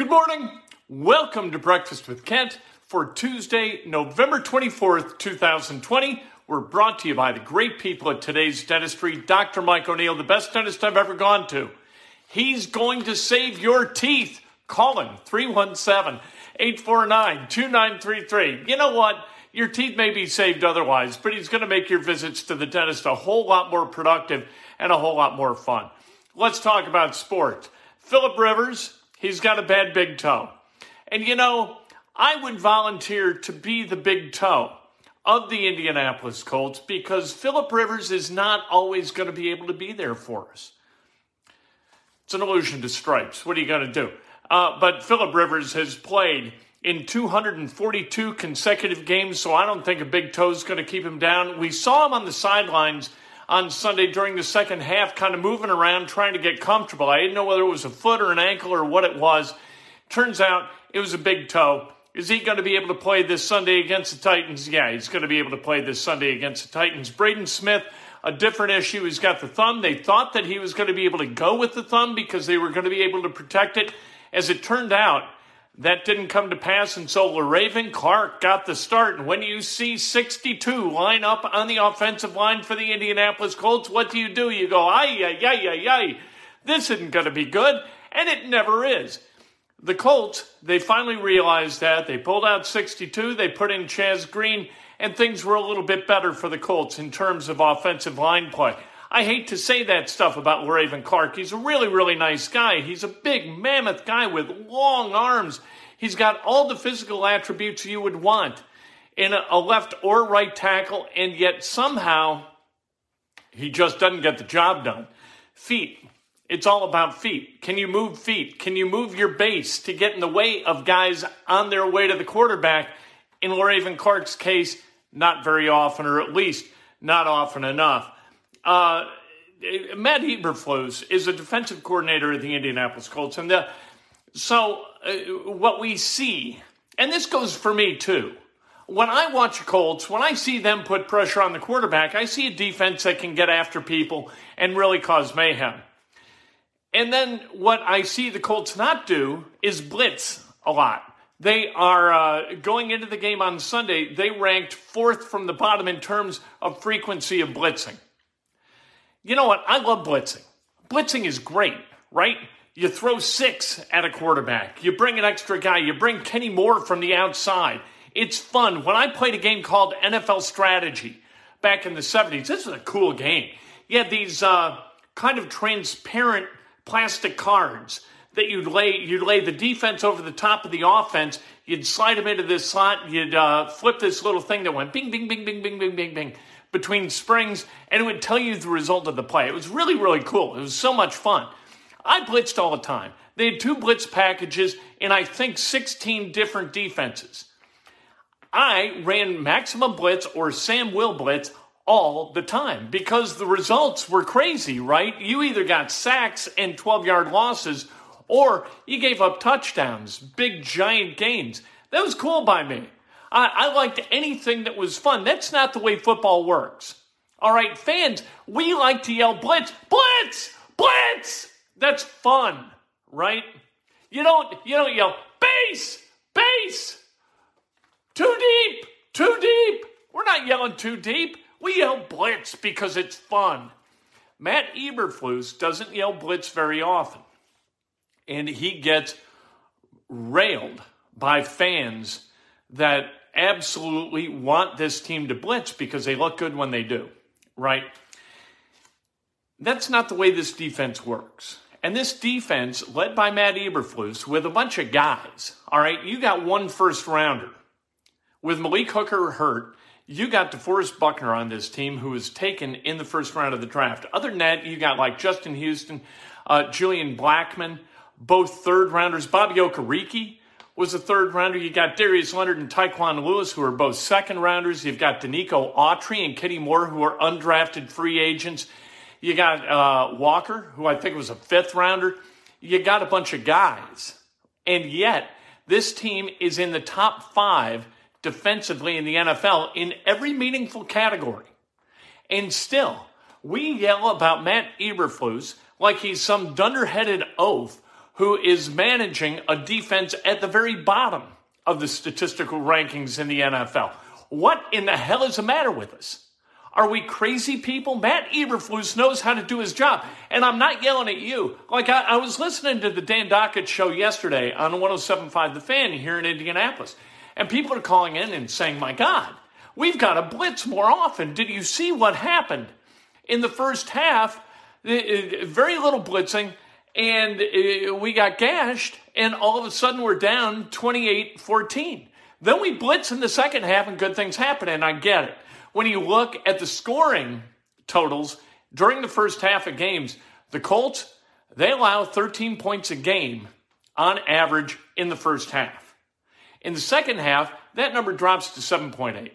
Good morning. Welcome to Breakfast with Kent for Tuesday, November 24th, 2020. We're brought to you by the great people at today's dentistry, Dr. Mike O'Neill, the best dentist I've ever gone to. He's going to save your teeth. Call him 317 849 2933. You know what? Your teeth may be saved otherwise, but he's going to make your visits to the dentist a whole lot more productive and a whole lot more fun. Let's talk about sports. Philip Rivers, he's got a bad big toe. And you know, I would volunteer to be the big toe of the Indianapolis Colts because Philip Rivers is not always going to be able to be there for us. It's an allusion to stripes. What are you going to do? Uh, but Philip Rivers has played in 242 consecutive games, so I don't think a big toe is going to keep him down. We saw him on the sidelines on Sunday during the second half, kind of moving around, trying to get comfortable. I didn't know whether it was a foot or an ankle or what it was. Turns out it was a big toe. Is he going to be able to play this Sunday against the Titans? Yeah, he's going to be able to play this Sunday against the Titans. Braden Smith, a different issue. He's got the thumb. They thought that he was going to be able to go with the thumb because they were going to be able to protect it. As it turned out, that didn't come to pass, and so Le'Raven Clark got the start. And when you see 62 line up on the offensive line for the Indianapolis Colts, what do you do? You go, ay, ay, ay, ay, ay. This isn't going to be good, and it never is. The Colts, they finally realized that. They pulled out 62, they put in Chaz Green, and things were a little bit better for the Colts in terms of offensive line play. I hate to say that stuff about Raven Clark. He's a really, really nice guy. He's a big, mammoth guy with long arms. He's got all the physical attributes you would want in a, left or right tackle, and yet somehow he just doesn't get the job done. Feet. It's all about feet. Can you move feet? Can you move your base to get in the way of guys on their way to the quarterback? In Raven Clark's case, not very often, or at least not often enough. Uh, Matt Eberflus is a defensive coordinator of the Indianapolis Colts, and the, so uh, what we see, and this goes for me too. When I watch Colts, when I see them put pressure on the quarterback, I see a defense that can get after people and really cause mayhem. And then what I see the Colts not do is blitz a lot. They are uh, going into the game on Sunday, they ranked fourth from the bottom in terms of frequency of blitzing. You know what? I love blitzing. Blitzing is great, right? You throw six at a quarterback. You bring an extra guy. You bring Kenny Moore from the outside. It's fun. When I played a game called NFL Strategy back in the 70s, this was a cool game. You had these uh, kind of transparent plastic cards that you'd lay you'd lay the defense over the top of the offense. You'd slide them into this slot. You'd uh, flip this little thing that went bing, bing, bing, bing, bing, bing, bing, bing between springs, and it would tell you the result of the play. It was really, really cool. It was so much fun. I blitzed all the time. They had two blitz packages and I think 16 different defenses. I ran maximum blitz or Sam Will blitz all the time because the results were crazy, right? You either got sacks and 12 yard losses or you gave up touchdowns, big giant gains. That was cool by me. I, I liked anything that was fun. That's not the way football works. All right, fans, we like to yell blitz, blitz, blitz. That's fun, right? You don't you don't yell base, base. Too deep, too deep. We're not yelling too deep. We yell blitz because it's fun. Matt Eberflus doesn't yell blitz very often. and he gets railed by fans that absolutely want this team to blitz because they look good when they do, right? That's not the way this defense works. And this defense, led by Matt Eberflus, with a bunch of guys, all right, you got one first rounder. With Malik Hooker hurt, you got DeForest Buckner on this team who was taken in the first round of the draft. Other than that, you got like Justin Houston, uh, Julian Blackmon, both third rounders. Bobby Okereke was a third rounder. You got Darius Leonard and Tyquan Lewis, who are both second rounders. You've got Denico Autry and Kenny Moore, who are undrafted free agents. You got uh, Walker, who I think was a fifth rounder. You got a bunch of guys. And yet, this team is in the top five defensively in the NFL in every meaningful category. And still, we yell about Matt Eberflus like he's some dunderheaded oaf who is managing a defense at the very bottom of the statistical rankings in the NFL. What in the hell is the matter with us? Are we crazy people? Matt Eberflus knows how to do his job. And I'm not yelling at you. Like, I, I was listening to the Dan Dakich show yesterday on 1075 The Fan here in Indianapolis. And people are calling in and saying, my God, we've got to blitz more often. Did you see what happened? In the first half, uh, very little blitzing, and uh, we got gashed, and all of a sudden we're down 28 14. Then we blitz in the second half, and good things happen, and I get it. When you look at the scoring totals during the first half of games, the Colts, they allow 13 points a game on average in the first half. In the second half, that number drops to 7.8.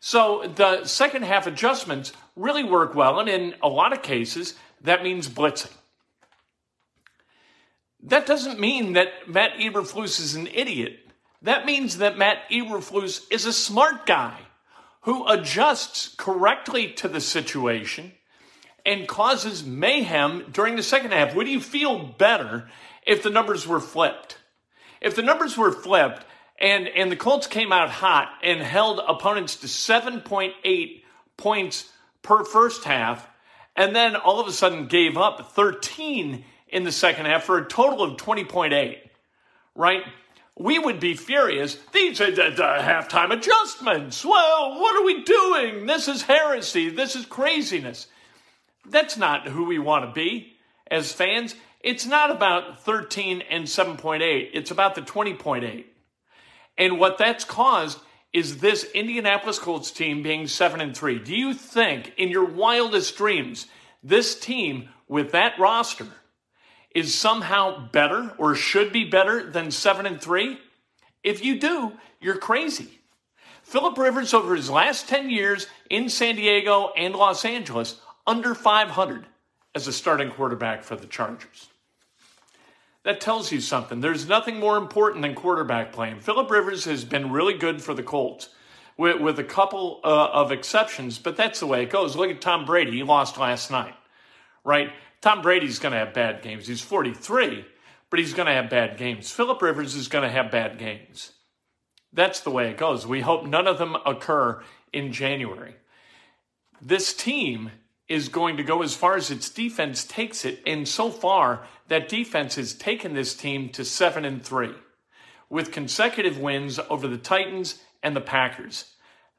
So the second half adjustments really work well, and in a lot of cases, that means blitzing. That doesn't mean that Matt Eberflus is an idiot. That means that Matt Eberflus is a smart guy who adjusts correctly to the situation and causes mayhem during the second half. Would you feel better if the numbers were flipped? If the numbers were flipped and, and the Colts came out hot and held opponents to 7.8 points per first half, and then all of a sudden gave up 13 in the second half for a total of 20.8, right? We would be furious. These are the, the halftime adjustments. Well, what are we doing? This is heresy. This is craziness. That's not who we want to be as fans. It's not about 13 and 7.8. It's about the 20.8. And what that's caused is this Indianapolis Colts team being 7 and 3. Do you think in your wildest dreams this team with that roster is somehow better or should be better than 7 and 3? If you do, you're crazy. Philip Rivers over his last 10 years in San Diego and Los Angeles under 500 as a starting quarterback for the Chargers. That tells you something. There's nothing more important than quarterback play. Philip Rivers has been really good for the Colts with, with a couple uh, of exceptions, but that's the way it goes. Look at Tom Brady. He lost last night, right? Tom Brady's going to have bad games. He's 43, but he's going to have bad games. Philip Rivers is going to have bad games. That's the way it goes. We hope none of them occur in January. This team is going to go as far as its defense takes it. And so far, that defense has taken this team to seven and three with consecutive wins over the Titans and the Packers.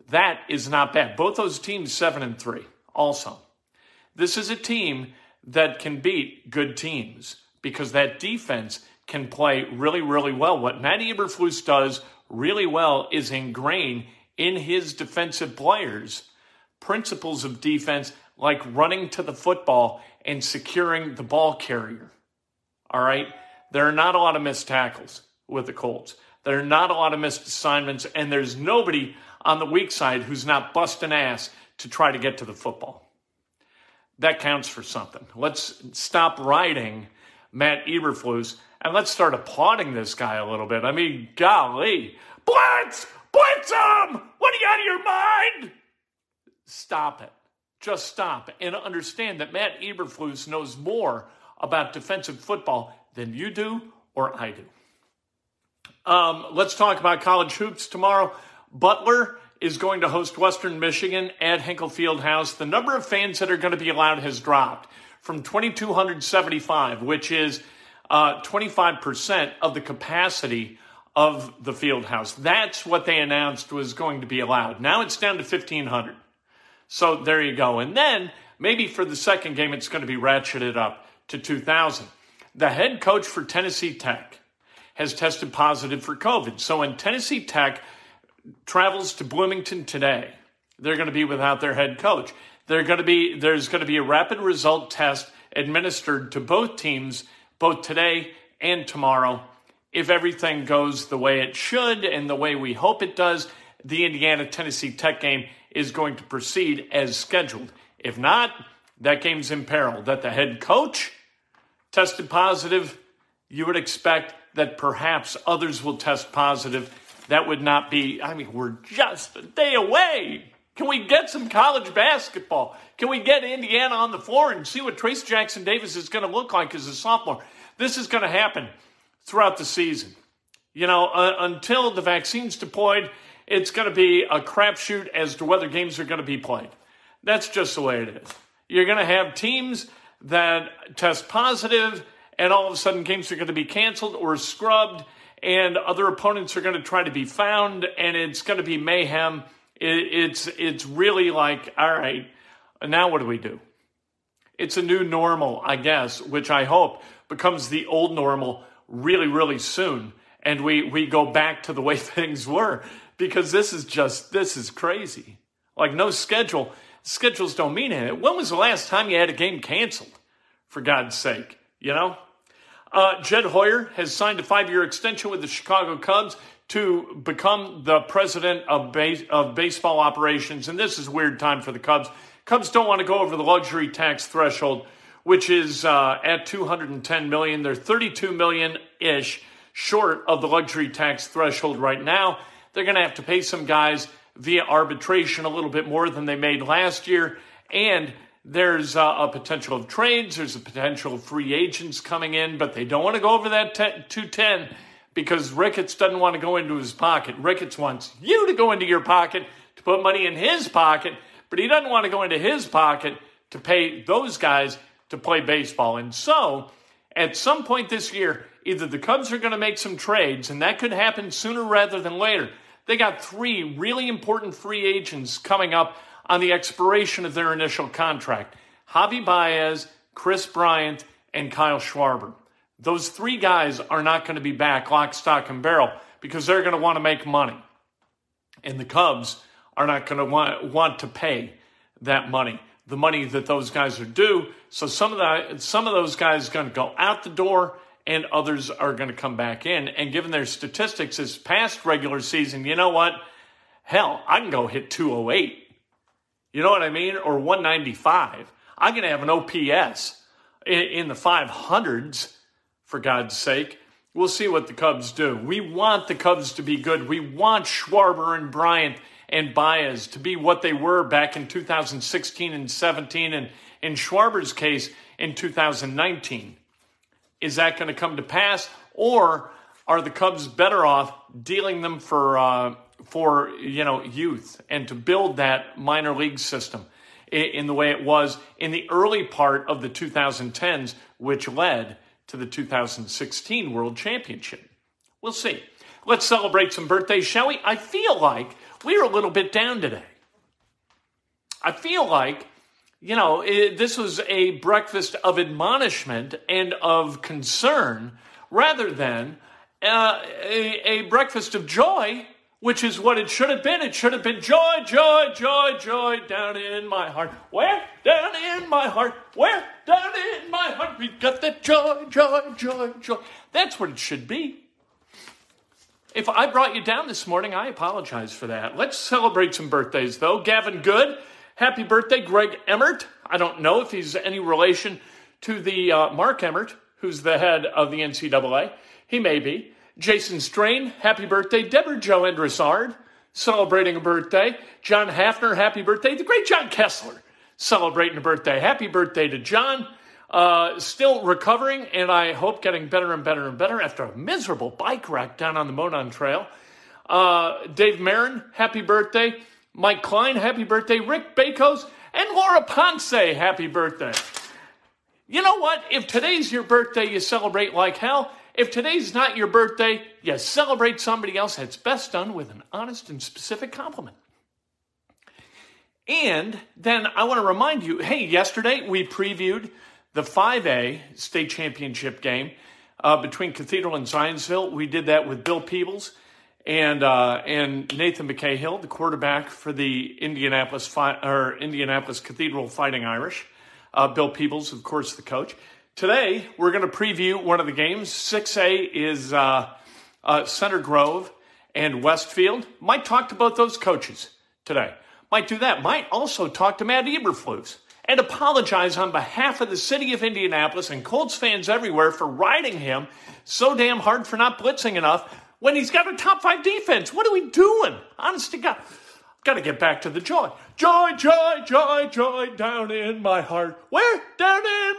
That is not bad. Both those teams seven and three also. This is a team that can beat good teams because that defense can play really, really well. What Matt Eberflus does really well is ingrain in his defensive players principles of defense like running to the football and securing the ball carrier. All right? There are not a lot of missed tackles with the Colts. There are not a lot of missed assignments, and there's nobody on the weak side who's not busting ass to try to get to the football. That counts for something. Let's stop riding Matt Eberflus and let's start applauding this guy a little bit. I mean, golly. Blitz! Blitz him! What are you out of your mind? Stop it. Just stop and understand that Matt Eberflus knows more about defensive football than you do or I do. Um, let's talk about college hoops tomorrow. Butler is going to host Western Michigan at Hinkle Fieldhouse. The number of fans that are going to be allowed has dropped from 2,275, which is uh, 25% of the capacity of the field house. That's what they announced was going to be allowed. Now it's down to 1,500. So there you go. And then maybe for the second game, it's going to be ratcheted up to 2,000. The head coach for Tennessee Tech has tested positive for COVID. So in Tennessee Tech travels to Bloomington today, they're going to be without their head coach. They're going to be there's going to be a rapid result test administered to both teams both today and tomorrow. If everything goes the way it should and the way we hope it does, the Indiana Tennessee Tech game is going to proceed as scheduled. If not, that game's in peril. That the head coach tested positive, you would expect that perhaps others will test positive. That would not be, I mean, we're just a day away. Can we get some college basketball? Can we get Indiana on the floor and see what Trayce Jackson Davis is going to look like as a sophomore? This is going to happen throughout the season. You know, uh, until the vaccine's deployed, it's going to be a crapshoot as to whether games are going to be played. That's just the way it is. You're going to have teams that test positive, and all of a sudden games are going to be canceled or scrubbed, and other opponents are going to try to be found, and it's going to be mayhem. it's it's really like, all right, now what do we do? It's a new normal, I guess, which I hope becomes the old normal really, really soon, and we we go back to the way things were because this is just this is crazy. Like no schedule schedules don't mean anything. When was the last time you had a game canceled? For God's sake, you know? Uh, Jed Hoyer has signed a five year extension with the Chicago Cubs to become the president of, base, of baseball operations. And this is a weird time for the Cubs. Cubs don't want to go over the luxury tax threshold, which is uh, at 210 million. They're 32 million ish short of the luxury tax threshold right now. They're going to have to pay some guys via arbitration a little bit more than they made last year. And there's uh, a potential of trades, there's a potential of free agents coming in, but they don't want to go over that 210 because Ricketts doesn't want to go into his pocket. Ricketts wants you to go into your pocket to put money in his pocket, but he doesn't want to go into his pocket to pay those guys to play baseball. And so, at some point this year, either the Cubs are going to make some trades, and that could happen sooner rather than later. They got three really important free agents coming up on the expiration of their initial contract Javi Baez, Kris Bryant, and Kyle Schwarber. Those three guys are not going to be back lock, stock, and barrel because they're going to want to make money. And the Cubs are not going to want, want to pay that money, the money that those guys are due. So some of that, some of those guys are going to go out the door and others are going to come back in. And given their statistics this past regular season, you know what? Hell, I can go hit 208. You know what I mean? Or 195. I'm going to have an OPS in, the 500s, for God's sake. We'll see what the Cubs do. We want the Cubs to be good. We want Schwarber and Bryant and Baez to be what they were back in 2016 and 17, and in Schwarber's case, in 2019. Is that going to come to pass, or are the Cubs better off dealing them for uh, for you know youth and to build that minor league system in, the way it was in the early part of the 2010s, which led to the 2016 World Championship? We'll see. Let's celebrate some birthdays, shall we? I feel like we're a little bit down today. I feel like you know, it, this was a breakfast of admonishment and of concern rather than uh, a, a breakfast of joy, which is what it should have been. It should have been joy, joy, joy, joy down in my heart. Where? Down in my heart. Where? Down in my heart. We've got that joy, joy, joy, joy. That's what it should be. If I brought you down this morning, I apologize for that. Let's celebrate some birthdays, though. Gavin Good Happy birthday, Greg Emmert. I don't know if he's any relation to the uh, Mark Emmert, who's the head of the NCAA. He may be. Jason Strain, happy birthday. Deborah Jo Endressard, celebrating a birthday. John Hafner, happy birthday. The great John Kessler, celebrating a birthday. Happy birthday to John. Uh, still recovering, and I hope getting better and better and better after a miserable bike wreck down on the Monon Trail. Uh, Dave Marin, happy birthday. Mike Klein, happy birthday. Rick Bakos and Laura Ponce, happy birthday. You know what? If today's your birthday, you celebrate like hell. If today's not your birthday, you celebrate somebody else. That's best done with an honest and specific compliment. And then I want to remind you hey, yesterday we previewed the 5A state championship game uh, between Cathedral and Zionsville. We did that with Bill Peebles and uh, and Nathan McCahill, the quarterback for the Indianapolis fi- or Indianapolis Cathedral Fighting Irish. Uh, Bill Peebles, of course, the coach. Today we're going to preview one of the games. 6A is uh, uh, Center Grove and Westfield. Might talk to both those coaches today. Might do that. Might also talk to Matt Eberflus and apologize on behalf of the city of Indianapolis and Colts fans everywhere for riding him so damn hard for not blitzing enough when he's got a top five defense. What are we doing? Honest to God. Got to get back to the joy. Joy, joy, joy, joy down in my heart. Where? Down in my